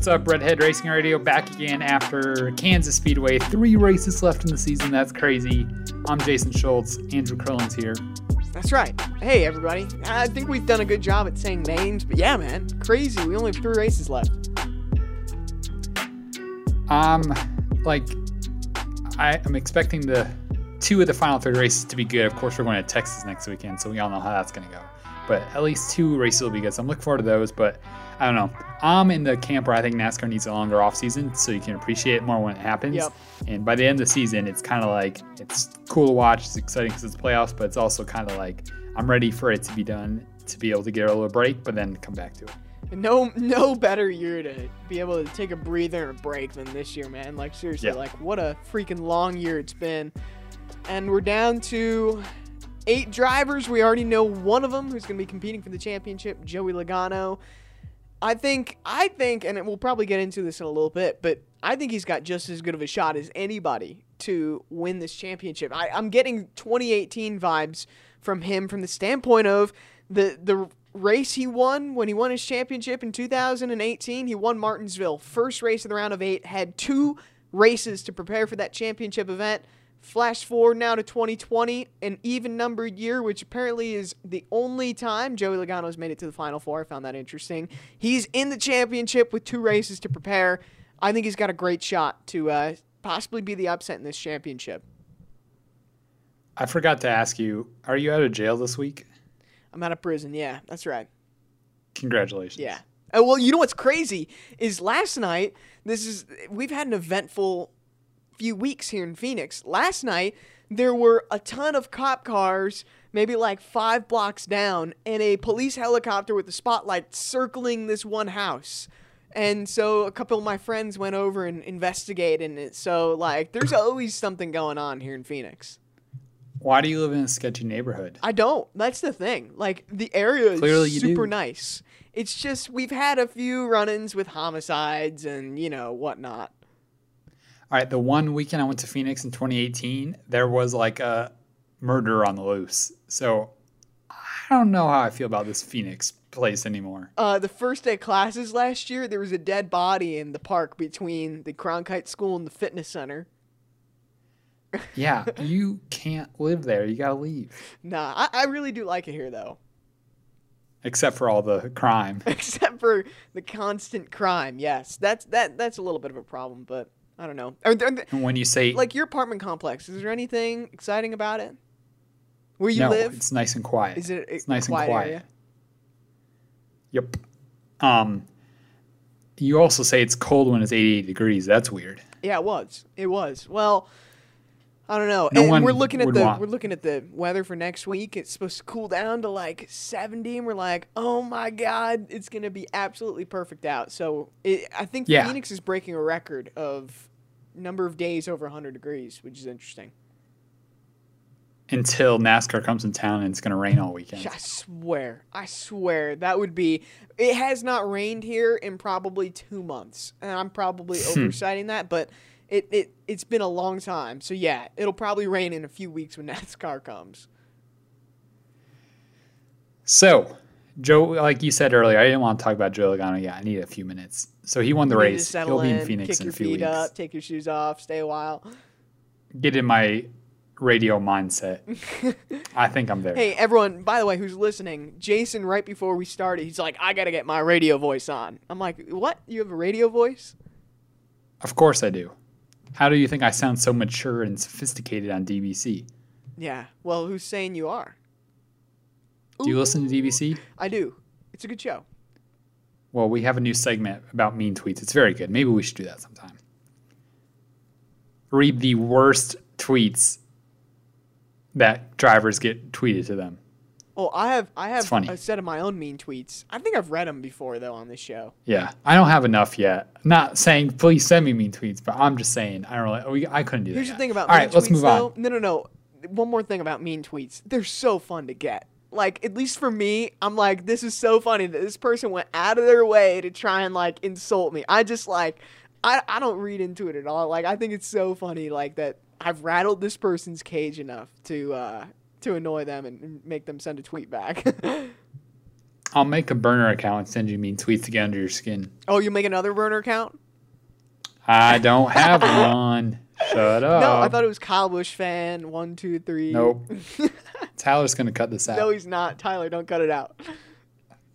What's up, Redhead Racing Radio? Back again after Kansas Speedway. Three races left in the season. That's crazy. I'm Jason Schultz. Andrew Curlin's here. That's right. Hey, everybody. I think we've done a good job at saying names, but yeah, man, crazy. We only have three races left. Um, like, I am expecting the two of the final three races to be good. Of course, we're going to Texas next weekend, so we all know how that's going to go. But at least two races will be good. So I'm looking forward to those. But I don't know. I'm in the camp where I think NASCAR needs a longer off season so you can appreciate it more when it happens. Yep. And by the end of the season, it's kind of like it's cool to watch. It's exciting because it's playoffs, but it's also kind of like I'm ready for it to be done to be able to get a little break, but then come back to it. No, no better year to be able to take a breather and a break than this year, man. Like seriously, Yeah. like what a freaking long year it's been. And we're down to eight drivers. We already know one of them who's going to be competing for the championship, Joey Logano. I think, I think, and we'll probably get into this in a little bit, but I think he's got just as good of a shot as anybody to win this championship. I, I'm getting 2018 vibes from him from the standpoint of the the race he won when he won his championship in 2018. He won Martinsville, first race of the round of eight, had two races to prepare for that championship event. Flash forward now to 2020, an even numbered year, which apparently is the only time Joey Logano's made it to the Final Four. I found that interesting. He's in the championship with two races to prepare. I think he's got a great shot to uh, possibly be the upset in this championship. I forgot to ask you, are you out of jail this week? I'm out of prison. Yeah, that's right. Congratulations. Yeah. Uh, well, you know what's crazy is last night. This is we've had an eventful few weeks here in Phoenix. Last night there were a ton of cop cars, maybe like five blocks down, and a police helicopter with a spotlight circling this one house. And so a couple of my friends went over and investigated it. So like, there's always something going on here in Phoenix. Why do you live in a sketchy neighborhood? I don't. That's the thing. Like the area is Clearly super do. nice. It's just we've had a few run-ins with homicides and you know whatnot. All right, the one weekend I went to Phoenix in 2018, there was like a murder on the loose. So I don't know how I feel about this Phoenix place anymore. Uh, the first day of classes last year, there was a dead body in the park between the Cronkite School and the fitness center. Yeah, you can't live there. You gotta leave. Nah, I, I really do like it here though, Except for all the crime. except for the constant crime. Yes, that's that that's a little bit of a problem, but I don't know. Are there, are there- when you say like your apartment complex, is there anything exciting about it? Where you no, live? it's nice and quiet. Is it It's nice quiet and quiet. area? Yep. Um, you also say it's cold when it's 88 degrees. That's weird. Yeah, it was. It was. Well, I don't know. No and one we're looking at the want- we're looking at the weather for next week. It's supposed to cool down to like 70 and we're like, "Oh my god, it's going to be absolutely perfect out." So, it, I think Yeah. Phoenix is breaking a record of number of days over 100 degrees, which is interesting. Until NASCAR comes in town and it's gonna rain all weekend. I swear. I swear that would be it has not rained here in probably 2 months. And I'm probably Hmm. oversighting that, but it, it it's been a long time. So yeah, it'll probably rain in a few weeks when NASCAR comes. So, Joe, like you said earlier, I didn't want to talk about Joe Logano yet. I need a few minutes. So he won the race. He'll be in in, Phoenix kick in a few weeks. up, take your shoes off, stay a while. Get in my radio mindset. I think I'm there. Hey, everyone, by the way, who's listening, Jason, right before we started, he's like, I got to get my radio voice on. I'm like, what? You have a radio voice? Of course I do. How do you think I sound so mature and sophisticated on DBC? Yeah. Well, who's saying you are? Do you listen to DBC? I do. It's a good show. Well, we have a new segment about mean tweets. It's very good. Maybe we should do that sometime. Read the worst tweets that drivers get tweeted to them. Oh, I have I have a set of my own mean tweets. I think I've read them before though on this show. Yeah, I don't have enough yet. Not saying please send me mean tweets, but I'm just saying I don't really. I couldn't do Here's that. the yet. thing about All mean right, let's move though. on. No, no, no. One more thing about mean tweets. They're so fun to get. Like at least for me, I'm like, this is so funny that this person went out of their way to try and like insult me. I just like, I I don't read into it at all. Like I think it's so funny like that I've rattled this person's cage enough to uh to annoy them and, and make them send a tweet back. I'll make a burner account and send you mean tweets to get under your skin. Oh, you make another burner account? I don't have one. Shut up. No, I thought it was Kyle Busch fan one two three. Nope. Tyler's gonna cut this out. no, he's not. Tyler, don't cut it out.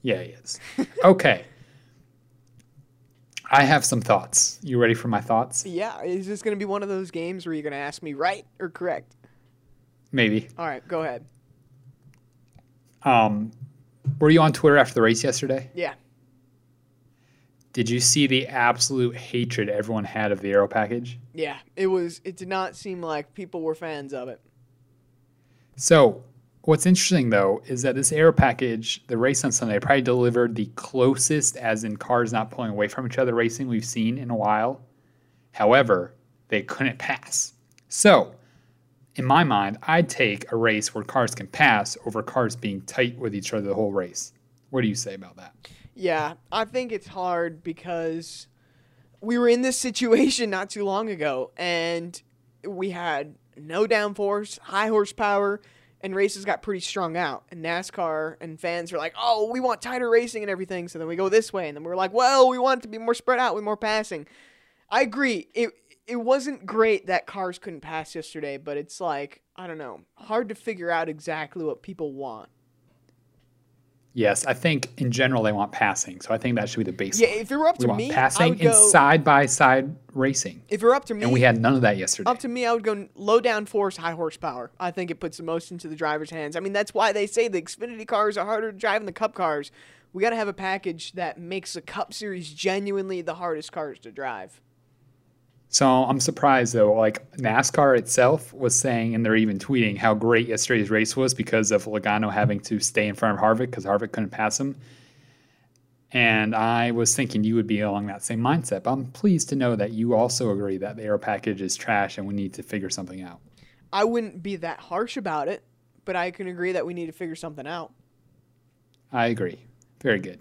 Yeah, he is. Okay. I have some thoughts. You ready for my thoughts? Yeah, is this gonna be one of those games where you're gonna ask me right or correct? Maybe. All right, go ahead. Um, were you on Twitter after the race yesterday? Yeah. Did you see the absolute hatred everyone had of the aero package? Yeah, it was. It did not seem like people were fans of it. So, what's interesting though is that this aero package, the race on Sunday, probably delivered the closest, as in cars not pulling away from each other racing we've seen in a while. However, they couldn't pass. So, in my mind, I'd take a race where cars can pass over cars being tight with each other the whole race. What do you say about that? Yeah, I think it's hard because we were in this situation not too long ago and we had no downforce, high horsepower, and races got pretty strung out. And NASCAR and fans were like, oh, we want tighter racing and everything. So then we go this way. And then we are like, well, we want it to be more spread out with more passing. I agree. It, it wasn't great that cars couldn't pass yesterday, but it's like, I don't know, hard to figure out exactly what people want. Yes, I think in general they want passing, so I think that should be the baseline. Yeah, if were up we to want me, I passing would and go, side by side racing, if were up to me, and we had none of that yesterday. Up to me, I would go low down force, high horsepower. I think it puts the most into the driver's hands. I mean, that's why they say the Xfinity cars are harder to drive than the Cup cars. We got to have a package that makes the Cup Series genuinely the hardest cars to drive. So I'm surprised though. Like NASCAR itself was saying, and they're even tweeting how great yesterday's race was because of Logano having to stay in front of Harvick because Harvick couldn't pass him. And I was thinking you would be along that same mindset. But I'm pleased to know that you also agree that the aero package is trash and we need to figure something out. I wouldn't be that harsh about it, but I can agree that we need to figure something out. I agree. Very good.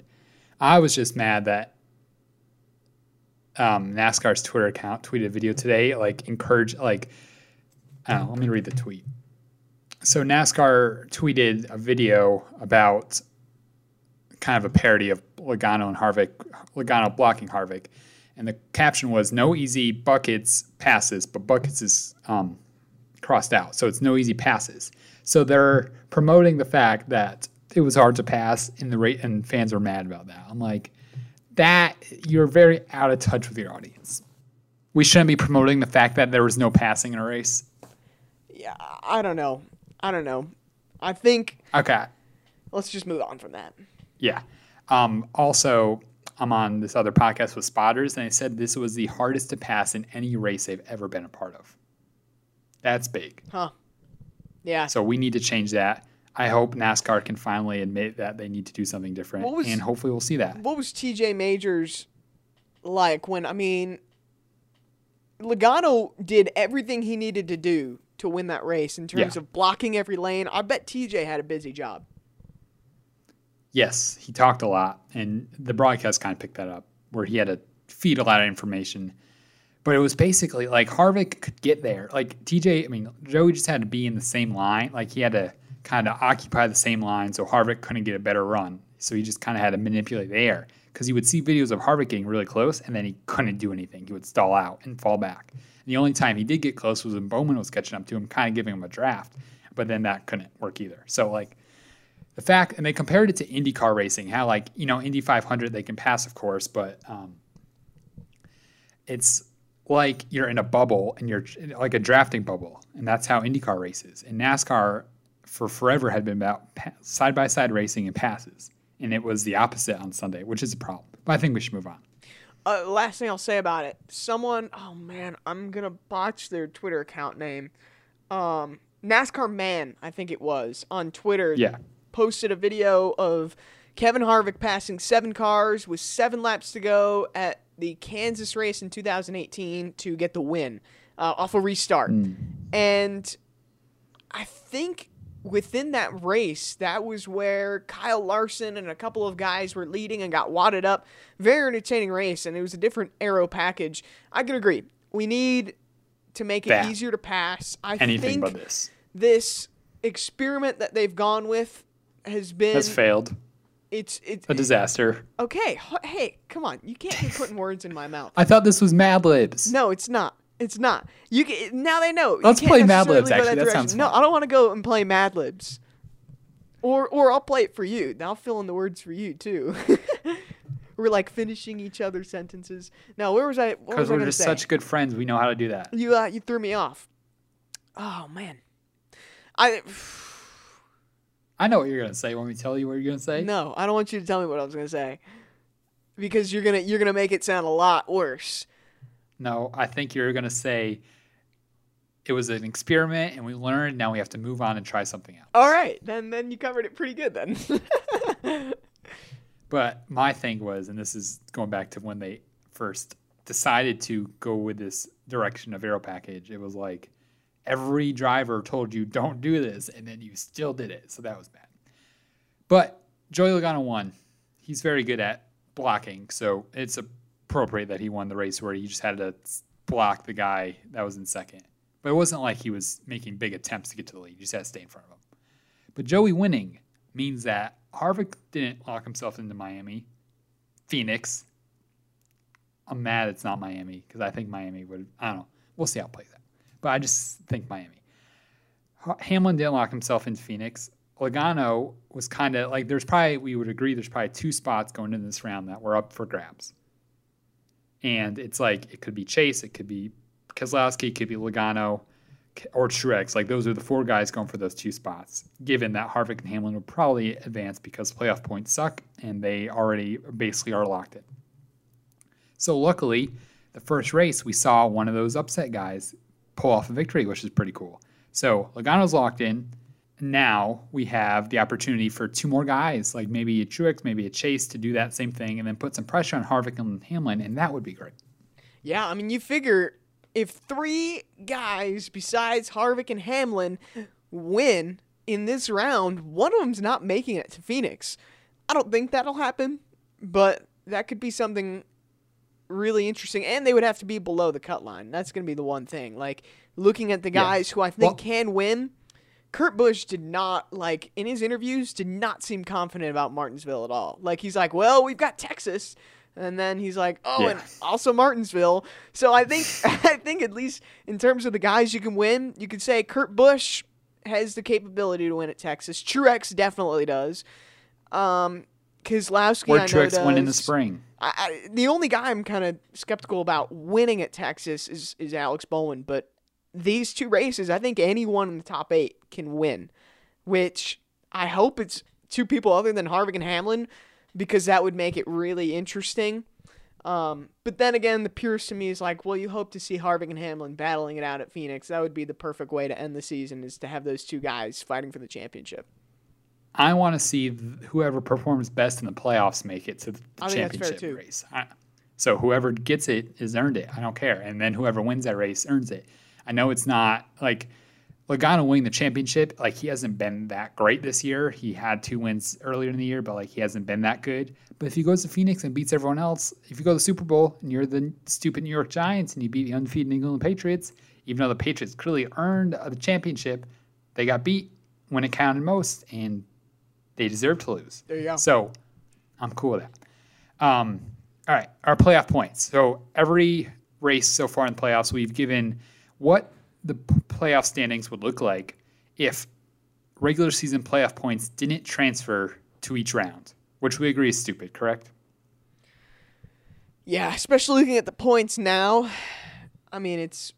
I was just mad that um, NASCAR's Twitter account tweeted a video today, like encourage, like, know, let me read the tweet. So NASCAR tweeted a video about kind of a parody of Logano and Harvick, Logano blocking Harvick, and the caption was "No easy buckets passes, but buckets is um, crossed out, so it's no easy passes." So they're promoting the fact that it was hard to pass in the rate, and fans are mad about that. I'm like, that you're very out of touch with your audience. We shouldn't be promoting the fact that there was no passing in a race. Yeah, I don't know. I don't know. I think Okay. let's just move on from that. Yeah. Um, also, I'm on this other podcast with spotters, and they said this was the hardest to pass in any race they've ever been a part of. That's big. Huh. Yeah. So we need to change that. I hope NASCAR can finally admit that they need to do something different, was- and hopefully we'll see that. what was TJ Majors like when I mean Logano did everything he needed to do to win that race in terms Yeah. of blocking every lane. I bet TJ had a busy job. Yes, he talked a lot, and the broadcast kind of picked that up, where he had to feed a lot of information. But it was basically like Harvick could get there. Like TJ, I mean, Joey just had to be in the same line. Like he had to kind of occupy the same line so Harvick couldn't get a better run. So he just kind of had to manipulate the air because you would see videos of Harvick getting really close and then he couldn't do anything. He would stall out and fall back. And the only time he did get close was when Bowman was catching up to him, kind of giving him a draft. But then that couldn't work either. So like the fact, and they compared it to IndyCar racing, how like you know Indy 500 they can pass, of course, but um, it's like you're in a bubble and you're like a drafting bubble, and that's how IndyCar races. And NASCAR for forever had been about side by side racing and passes, and it was the opposite on Sunday, which is a problem. But I think we should move on. Uh, last thing I'll say about it, someone, oh man, I'm gonna botch their Twitter account name. Um, NASCAR man, I think it was on Twitter. Yeah. posted a video of Kevin Harvick passing seven cars with seven laps to go at the Kansas race in 2018 to get the win uh, off a restart. And I think within that race, that was where Kyle Larson and a couple of guys were leading and got wadded up. Very entertaining race, and it was a different aero package. I can agree. We need to make it That. easier to pass. I Anything think but this this experiment that they've gone with has been has failed. It's it's A disaster. okay. Hey, come on. You can't be putting words in my mouth. I thought this was Mad Libs. No, it's not. It's not. You can, now they know. Let's play Mad Libs, actually. That direction. sounds No. I don't want to go and play Mad Libs. Or or I'll play it for you. I'll fill in the words for you too. we're like finishing each other's sentences. Now, where was I? Because we're gonna just say? such good friends, we know how to do that. You uh, you threw me off. Oh man, I I know what you're gonna say. Want me to tell you what you're gonna say? no, I don't want you to tell me what I was gonna say because you're gonna you're gonna make it sound a lot worse. No, I think you're gonna say it was an experiment and we learned. Now we have to move on and try something else. All right, then then you covered it pretty good then. But my thing was, and this is going back to when they first decided to go with this direction of aero package, it was like every driver told you don't do this, and then you still did it. So that was bad. But Joey Logano won. He's very good at blocking, so it's appropriate that he won the race where he just had to block the guy that was in second. But it wasn't like he was making big attempts to get to the lead. He just had to stay in front of him. But Joey winning means that Harvick didn't lock himself into Miami. Phoenix. I'm mad it's not Miami because I think Miami would. I don't know. We'll see how it plays out. But I just think Miami. Hamlin didn't lock himself into Phoenix. Logano was kind of like there's probably we would agree there's probably two spots going into this round that were up for grabs. And it's like it could be Chase, it could be Keselowski, it could be Logano, or Truex. Like those are the four guys going for those two spots. Given that Harvick and Hamlin would probably advance because playoff points suck and they already basically are locked in. So luckily, the first race we saw one of those upset guys pull off a victory, which is pretty cool. So Logano's locked in. Now we have the opportunity for two more guys, like maybe a Truex, maybe a Chase, to do that same thing, and then put some pressure on Harvick and Hamlin, and that would be great. Yeah, I mean, you figure if three guys besides Harvick and Hamlin win in this round, one of them's not making it to Phoenix. I don't think that'll happen, but that could be something really interesting. And they would have to be below the cut line. That's going to be the one thing. Like, looking at the Yeah. guys who I think Well- can win. Kurt Busch did not like in his interviews did not seem confident about Martinsville at all. Like he's like, "Well, we've got Texas." And then he's like, "Oh, and also Martinsville." So I think I think at least in terms of the guys you can win, you could say Kurt Busch has the capability to win at Texas. Truex definitely does. Um Keselowski Where I Truex win in the spring. I, I, the only guy I'm kind of skeptical about winning at Texas is, is Alex Bowman, but these two races, I think anyone in the top eight can win, which I hope it's two people other than Harvick and Hamlin, because that would make it really interesting. Um, but then again, the purist to me is like, well, you hope to see Harvick and Hamlin battling it out at Phoenix. That would be the perfect way to end the season, is to have those two guys fighting for the championship. I want to see whoever performs best in the playoffs make it to the I think that's fair, championship race. I, so whoever gets it has earned it. I don't care. And then whoever wins that race earns it. I know it's not like Logano winning the championship. Like he hasn't been that great this year. He had two wins earlier in the year, but like he hasn't been that good. But if he goes to Phoenix and beats everyone else, if you go to the Super Bowl and you're the stupid New York Giants and you beat the undefeated New England Patriots, even though the Patriots clearly earned the championship, they got beat when it counted most, and they deserve to lose. There you go. So I'm cool with that. Um, all right, our playoff points. So every race so far in the playoffs, we've given what the playoff standings would look like if regular season playoff points didn't transfer to each round, which we agree is stupid, correct? Yeah, especially looking at the points now. I mean, it's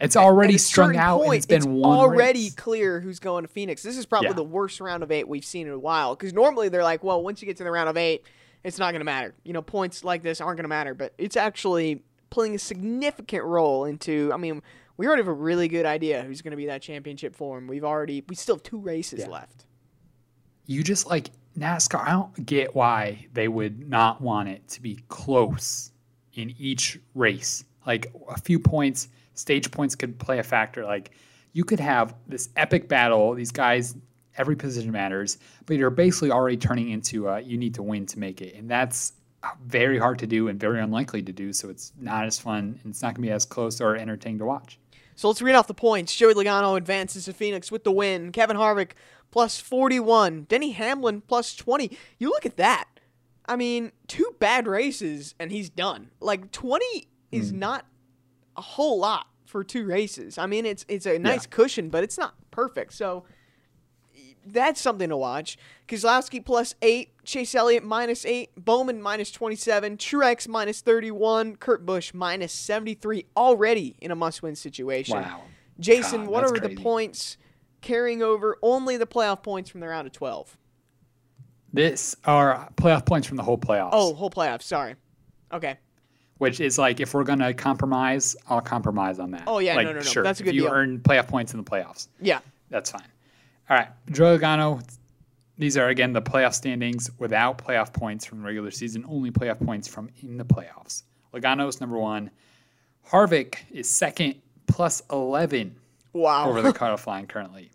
It's already strung out. point, it's been one already race. clear who's going to Phoenix. This is probably Yeah. the worst round of eight we've seen in a while. Because normally they're like, well, once you get to the round of eight, it's not going to matter. You know, points like this aren't going to matter. But it's actually playing a significant role into. I mean, we already have a really good idea who's going to be that championship form. We've already we still have two races Yeah. left. you just like NASCAR. I don't get why they would not want it to be close in each race. Like a few points, stage points could play a factor. Like you could have this epic battle. These guys, every position matters, but you're basically already turning into uh, you need to win to make it, and that's very hard to do and very unlikely to do. So it's not as fun, and it's not going to be as close or entertaining to watch. So let's read off the points. Joey Logano advances to Phoenix with the win. Kevin Harvick plus 41. Denny Hamlin plus 20. You look at that. I mean, two bad races and he's done. Like 20 is hmm. not a whole lot for two races. I mean, it's it's a nice cushion, but it's not perfect. So that's something to watch. Keselowski plus eight, Chase Elliott minus eight, Bowman minus 27, Truex minus 31, Kurt Busch minus 73 already in a must win situation. Wow. Jason, God, what that's are the points carrying over only the playoff points from the round of 12? This are playoff points from the whole playoffs. Oh, whole playoffs. Sorry. Okay. which is like if we're gonna compromise, I'll compromise on that. Oh, yeah, like, no, no, no, Sure, that's a good if good you deal. earn playoff points in the playoffs, Yeah. that's fine. All right, Joe Logano. These are again the playoff standings without playoff points from regular season, only playoff points from in the playoffs. Logano's number one. Harvick is second, plus eleven Wow. over the cutoff line currently.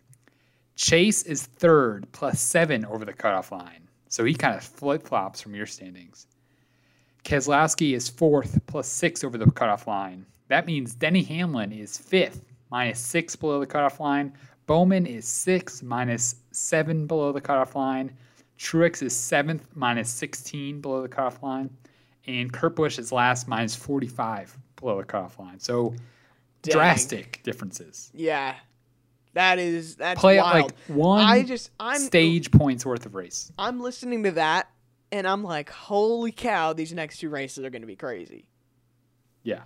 Chase is third, plus seven over the cutoff line. So he kind of flip flops from your standings. Keselowski is fourth, plus six over the cutoff line. That means Denny Hamlin is fifth, minus six below the cutoff line. Bowman is six, minus seven below the cutoff line. Truex is seventh, minus 16 below the cutoff line. And Kurt Busch is last, minus 45 below the cutoff line. So Dang. drastic differences. yeah. That is that's Play wild. like one I just I'm stage points worth of race. I'm listening to that and I'm like, holy cow, these next two races are going to be crazy. Yeah.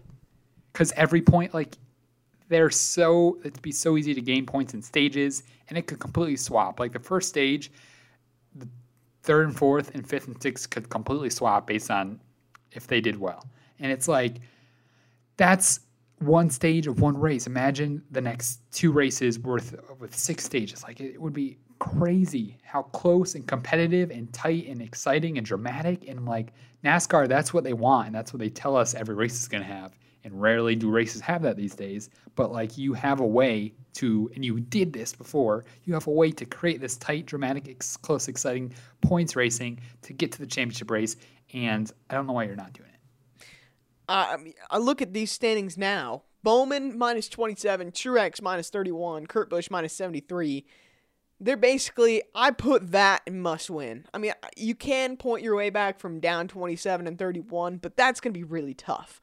Because every point, like, they're so, it'd be so easy to gain points in stages, and it could completely swap. Like, the first stage, the third and fourth and fifth and sixth could completely swap based on if they did well. And it's like, that's one stage of one race. Imagine the next two races worth with six stages. Like, it would be crazy how close and competitive and tight and exciting and dramatic. And like NASCAR, that's what they want. And that's what they tell us every race is going to have. And rarely do races have that these days. But like you have a way to, and you did this before, you have a way to create this tight, dramatic, ex- close, exciting points racing to get to the championship race. And I don't know why you're not doing it. Uh, I mean, I look at these standings now. Bowman minus 27, Truex minus 31, Kurt Busch minus 73. They're basically, I put that in must win. I mean, you can point your way back from down 27 and 31, but that's going to be really tough.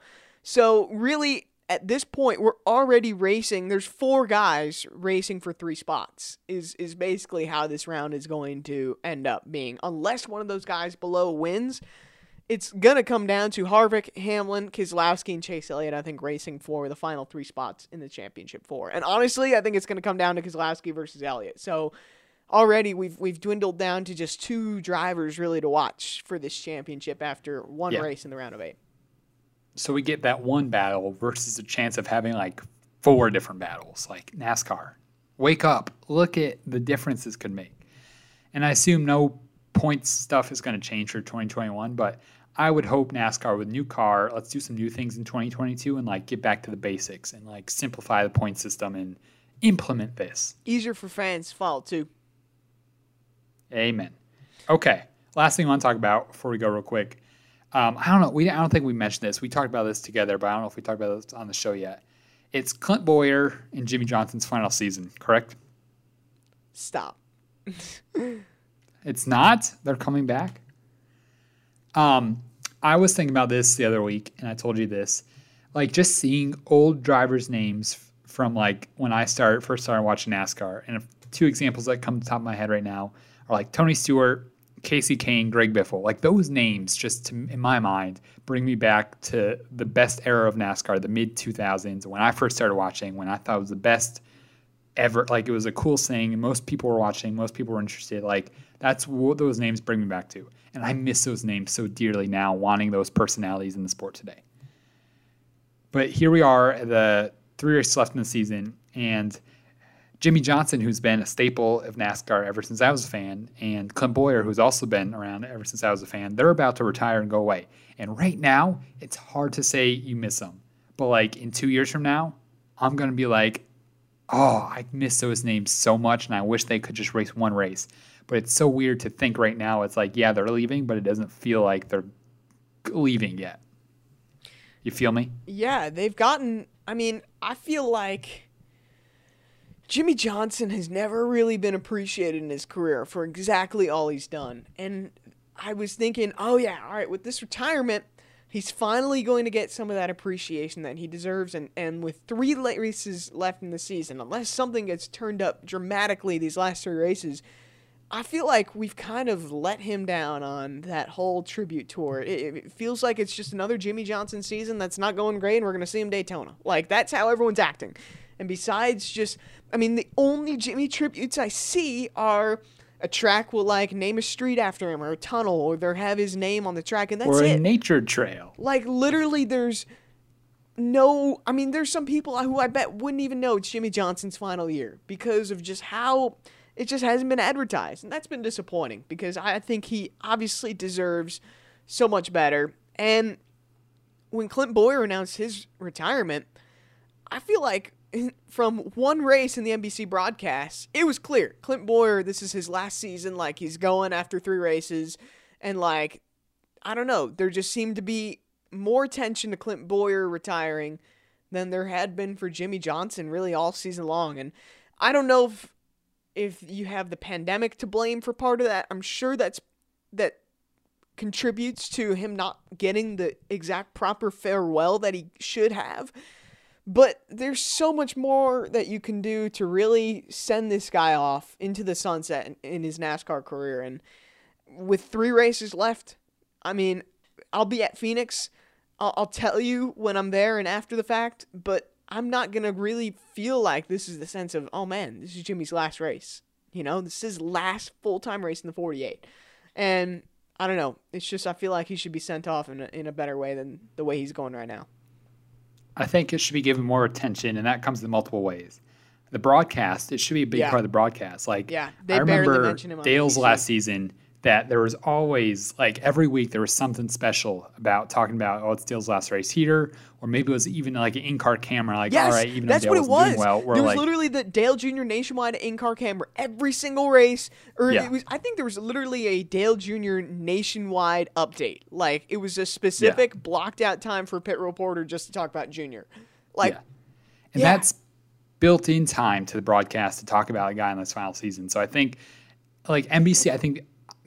So, really, at this point, we're already racing. There's four guys racing for three spots, is, is basically how this round is going to end up being. Unless one of those guys below wins, it's gonna come down to Harvick, Hamlin, Keselowski, and Chase Elliott. I think racing for the final three spots in the championship four. And honestly, I think it's gonna come down to Keselowski versus Elliott. So already we've we've dwindled down to just two drivers really to watch for this championship after one Yeah. race in the round of eight. So we get that one battle versus a chance of having like four different battles, like NASCAR. Wake up, look at the difference this could make. And I assume no points stuff is going to change for 2021, but I would hope NASCAR with new car, let's do some new things in 2022 and like get back to the basics and like simplify the point system and implement this. Easier for fans to follow too. Amen. Okay. Last thing I want to talk about before we go real quick. Um, I don't know. We I don't think we mentioned this. We talked about this together, but I don't know if we talked about this on the show yet. It's Clint Bowyer and Jimmie Johnson's final season, correct? Stop. It's not. They're coming back. Um, I was thinking about this the other week, and I told you this. Like just seeing old drivers' names from like when I started first started watching NASCAR, and if, two examples that come to the top of my head right now are like Tony Stewart, Kasey Kahne, Greg Biffle. Like those names, just to, in my mind, bring me back to the best era of NASCAR, the mid 2000s, when I first started watching, when I thought it was the best ever like it was a cool thing and most people were watching most people were interested like that's what those names bring me back to and i miss those names so dearly now wanting those personalities in the sport today but here we are the three races left in the season and jimmie johnson who's been a staple of nascar ever since i was a fan and clint bowyer who's also been around ever since i was a fan they're about to retire and go away and right now it's hard to say you miss them but like in two years from now i'm going to be like oh, I miss those names so much, and I wish they could just race one race. But it's so weird to think right now. It's like, yeah, they're leaving, but it doesn't feel like they're leaving yet. You feel me? Yeah, they've gotten. I mean, I feel like Jimmie Johnson has never really been appreciated in his career for exactly all he's done. And I was thinking, oh, yeah, all right, with this retirement, he's finally going to get some of that appreciation that he deserves. And, and with three races left in the season, unless something gets turned up dramatically these last three races, I feel like we've kind of let him down on that whole tribute tour. It, it, feels like it's just another Jimmie Johnson season that's not going great, and we're going to see him Daytona. Like, that's how everyone's acting. And besides just, I mean, the only Jimmy tributes I see are a track will like name a street after him or a tunnel or they'll have his name on the track and that's or a it. nature trail. Like literally, there's no. I mean, there's some people who I bet wouldn't even know it's Jimmie Johnson's final year because of just how it just hasn't been advertised, and that's been disappointing because I think he obviously deserves so much better. And when Clint Bowyer announced his retirement, I feel like from one race in the NBC broadcast, it was clear Clint Bowyer, this is his last season. Like he's going after three races, and like I don't know, there just seemed to be more attention to Clint Bowyer retiring than there had been for Jimmie Johnson really all season long. And I don't know if if you have the pandemic to blame for part of that. I'm sure that's that contributes to him not getting the exact proper farewell that he should have. But there's so much more that you can do to really send this guy off into the sunset in, his NASCAR career. And with three races left, I mean, I'll be at Phoenix. I'll, I'll tell you when I'm there and after the fact, but I'm not going to really feel like this is the sense of, oh man, this is Jimmy's last race. You know, this is his last full time race in the 48. And I don't know. It's just, I feel like he should be sent off in a, in a better way than the way he's going right now. I think it should be given more attention, and that comes in multiple ways. The broadcast, it should be a big yeah. part of the broadcast. Like, yeah, I remember Dale's last season that there was always like every week there was something special about talking about oh it's Dale's last race here or maybe it was even like an in-car camera like yes, all right even that's Dale what it was. well there was like, literally the Dale Jr. nationwide in-car camera every single race or yeah. it was I think there was literally a Dale Jr. nationwide update like it was a specific yeah. blocked out time for pit reporter just to talk about Jr. like yeah. and that's built in time to the broadcast to talk about a guy in this final season so I think like NBC I think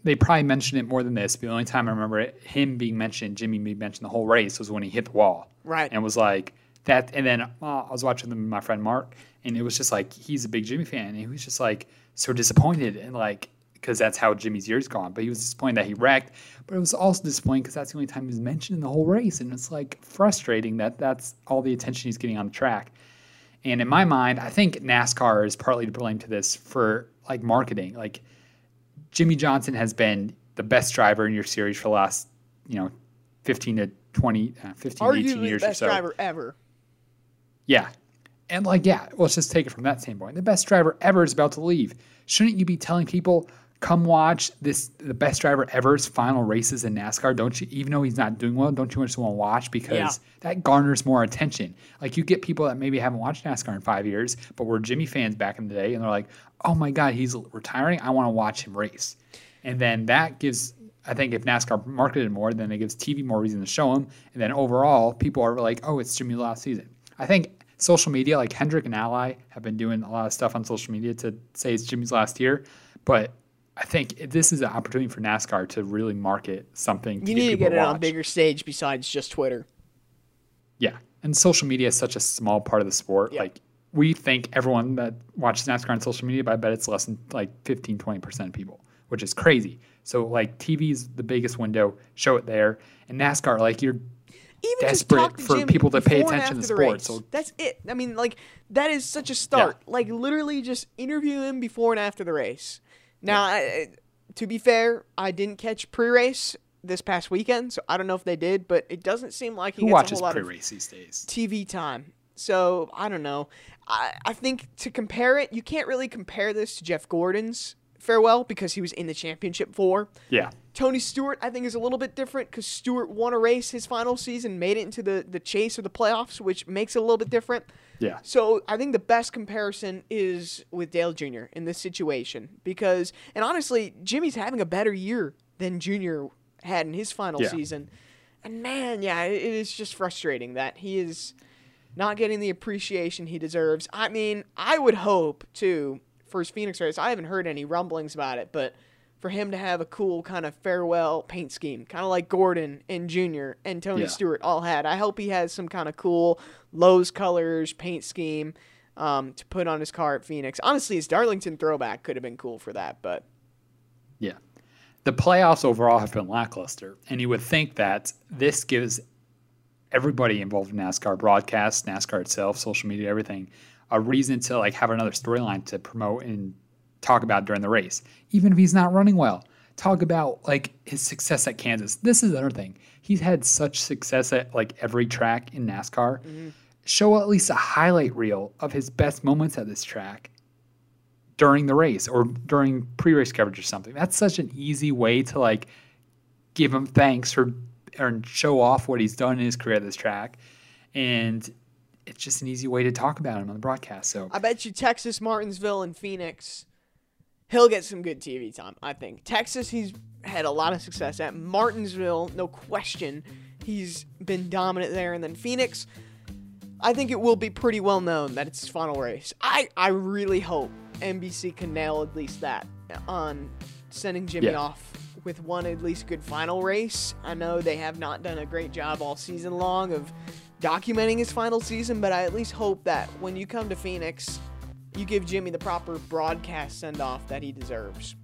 they probably mentioned it more than this. But the only time I remember it, him being mentioned, Jimmy being mentioned the whole race was when he hit the wall. Right. And was like that. And then uh, I was watching them with my friend Mark, and it was just like he's a big Jimmy fan, and he was just like so disappointed and like because that's how Jimmy's year's gone. But he was disappointed that he wrecked. But it was also disappointing because that's the only time he was mentioned in the whole race, and it's like frustrating that that's all the attention he's getting on the track. And in my mind, I think NASCAR is partly to blame to this for like marketing, like Jimmie Johnson has been the best driver in your series for the last, you know, 15 to 20, uh, 15 Arguably 18 years the best or so. driver ever. Yeah. And like, yeah, let's just take it from that standpoint. The best driver ever is about to leave. Shouldn't you be telling people, come watch this the best driver ever's final races in NASCAR? Don't you even though he's not doing well, don't you just want to watch because yeah. that garners more attention. Like you get people that maybe haven't watched NASCAR in five years, but were Jimmy fans back in the day, and they're like, oh my God, he's retiring. I want to watch him race. And then that gives, I think, if NASCAR marketed more, then it gives TV more reason to show him. And then overall, people are like, oh, it's Jimmy's last season. I think social media, like Hendrick and Ally, have been doing a lot of stuff on social media to say it's Jimmy's last year. But I think this is an opportunity for NASCAR to really market something. You need to get it on a bigger stage besides just Twitter. Yeah. And social media is such a small part of the sport. Yeah. Like we think everyone that watches NASCAR on social media, but I bet it's less than like 15, 20% of people, which is crazy. So like TV is the biggest window, show it there. And NASCAR, like you're even desperate for people to pay attention to the sport. So that's it. I mean, like that is such a start. Yeah. Like literally, just interview him before and after the race. Now, yeah. I, to be fair, I didn't catch pre-race this past weekend, so I don't know if they did, but it doesn't seem like he Who gets watches a whole lot pre-race these days? TV time. So I don't know. I, I think to compare it, you can't really compare this to Jeff Gordon's farewell because he was in the championship four. Yeah. Tony Stewart, I think, is a little bit different because Stewart won a race his final season, made it into the, the chase or the playoffs, which makes it a little bit different. Yeah. So I think the best comparison is with Dale Jr. in this situation because, and honestly, Jimmy's having a better year than Jr. had in his final yeah. season. And man, yeah, it is just frustrating that he is not getting the appreciation he deserves. I mean, I would hope too for his Phoenix race. I haven't heard any rumblings about it, but for him to have a cool kind of farewell paint scheme, kind of like Gordon and Junior and Tony Yeah. Stewart all had. I hope he has some kind of cool Lowe's colors paint scheme um, to put on his car at Phoenix. Honestly, his Darlington throwback could have been cool for that, but Yeah. The playoffs overall have been lackluster, and you would think that this gives everybody involved in NASCAR broadcast, NASCAR itself, social media, everything, a reason to like have another storyline to promote and talk about during the race. Even if he's not running well, talk about like his success at Kansas. This is another thing. He's had such success at like every track in NASCAR. Mm-hmm. Show at least a highlight reel of his best moments at this track during the race or during pre-race coverage or something. That's such an easy way to like give him thanks for or show off what he's done in his career at this track. And it's just an easy way to talk about him on the broadcast. So I bet you Texas, Martinsville, and Phoenix, he'll get some good TV time. I think Texas, he's had a lot of success at. Martinsville, no question, he's been dominant there. And then Phoenix, I think it will be pretty well known that it's his final race. I I really hope NBC can nail at least that on sending Jimmy Yeah. off with one at least good final race. I know they have not done a great job all season long of documenting his final season, but I at least hope that when you come to Phoenix, you give Jimmy the proper broadcast send off that he deserves.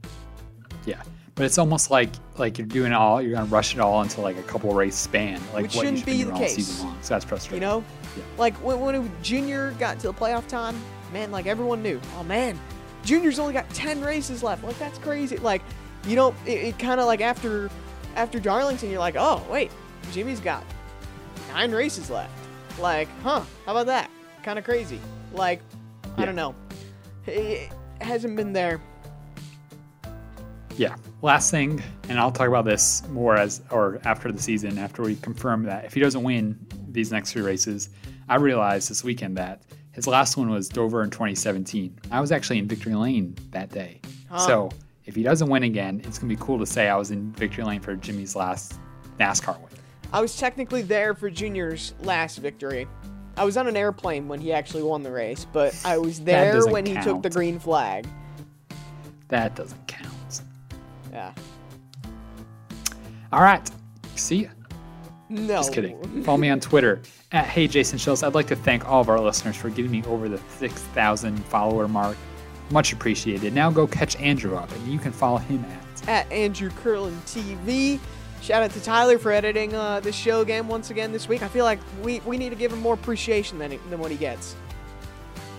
yeah. But it's almost like like you're doing all you're gonna rush it all into like a couple race span. Like Which what shouldn't should be the case. season long. So that's frustrating. You know? Yeah. Like when, when Junior got to the playoff time, man, like everyone knew, oh man, Junior's only got 10 races left. Like that's crazy. Like, you don't, it, it kind of like after after Darlington, you're like, oh, wait, Jimmy's got nine races left. Like, huh, how about that? Kind of crazy. Like, I don't know. It, hasn't been there. Yeah. Last thing, and I'll talk about this more as or after the season, after we confirm that if he doesn't win these next three races, I realized this weekend that his last one was Dover in 2017. I was actually in Victory Lane that day. Huh. So if he doesn't win again, it's gonna be cool to say I was in Victory Lane for Jimmy's last NASCAR win. I was technically there for Junior's last victory. I was on an airplane when he actually won the race, but I was there when he took the green flag. That doesn't count. Yeah. All right. See ya. No. Just kidding. Follow me on Twitter at Hey Jason Schultz. I'd like to thank all of our listeners for getting me over the 6,000 follower mark. Much appreciated. Now go catch Andrew up, and you can follow him at. At Andrew Curlin TV. Shout out to Tyler for editing uh, this show again once again this week. I feel like we, we need to give him more appreciation than, he, than what he gets.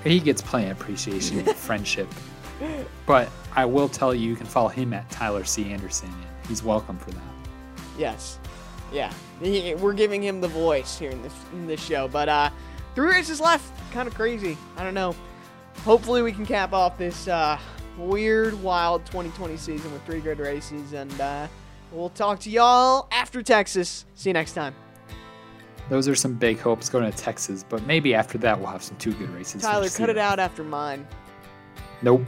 He gets plenty of appreciation and friendship. But I will tell you, you can follow him at Tyler C. Anderson. and He's welcome for that. Yes. Yeah. He- we're giving him the voice here in this in this show. But uh three races left. Kind of crazy. I don't know. Hopefully we can cap off this uh weird, wild 2020 season with three good races. And uh we'll talk to y'all after Texas. See you next time. Those are some big hopes going to Texas, but maybe after that we'll have some two good races. Tyler, cut it out after mine. Nope.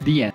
The end.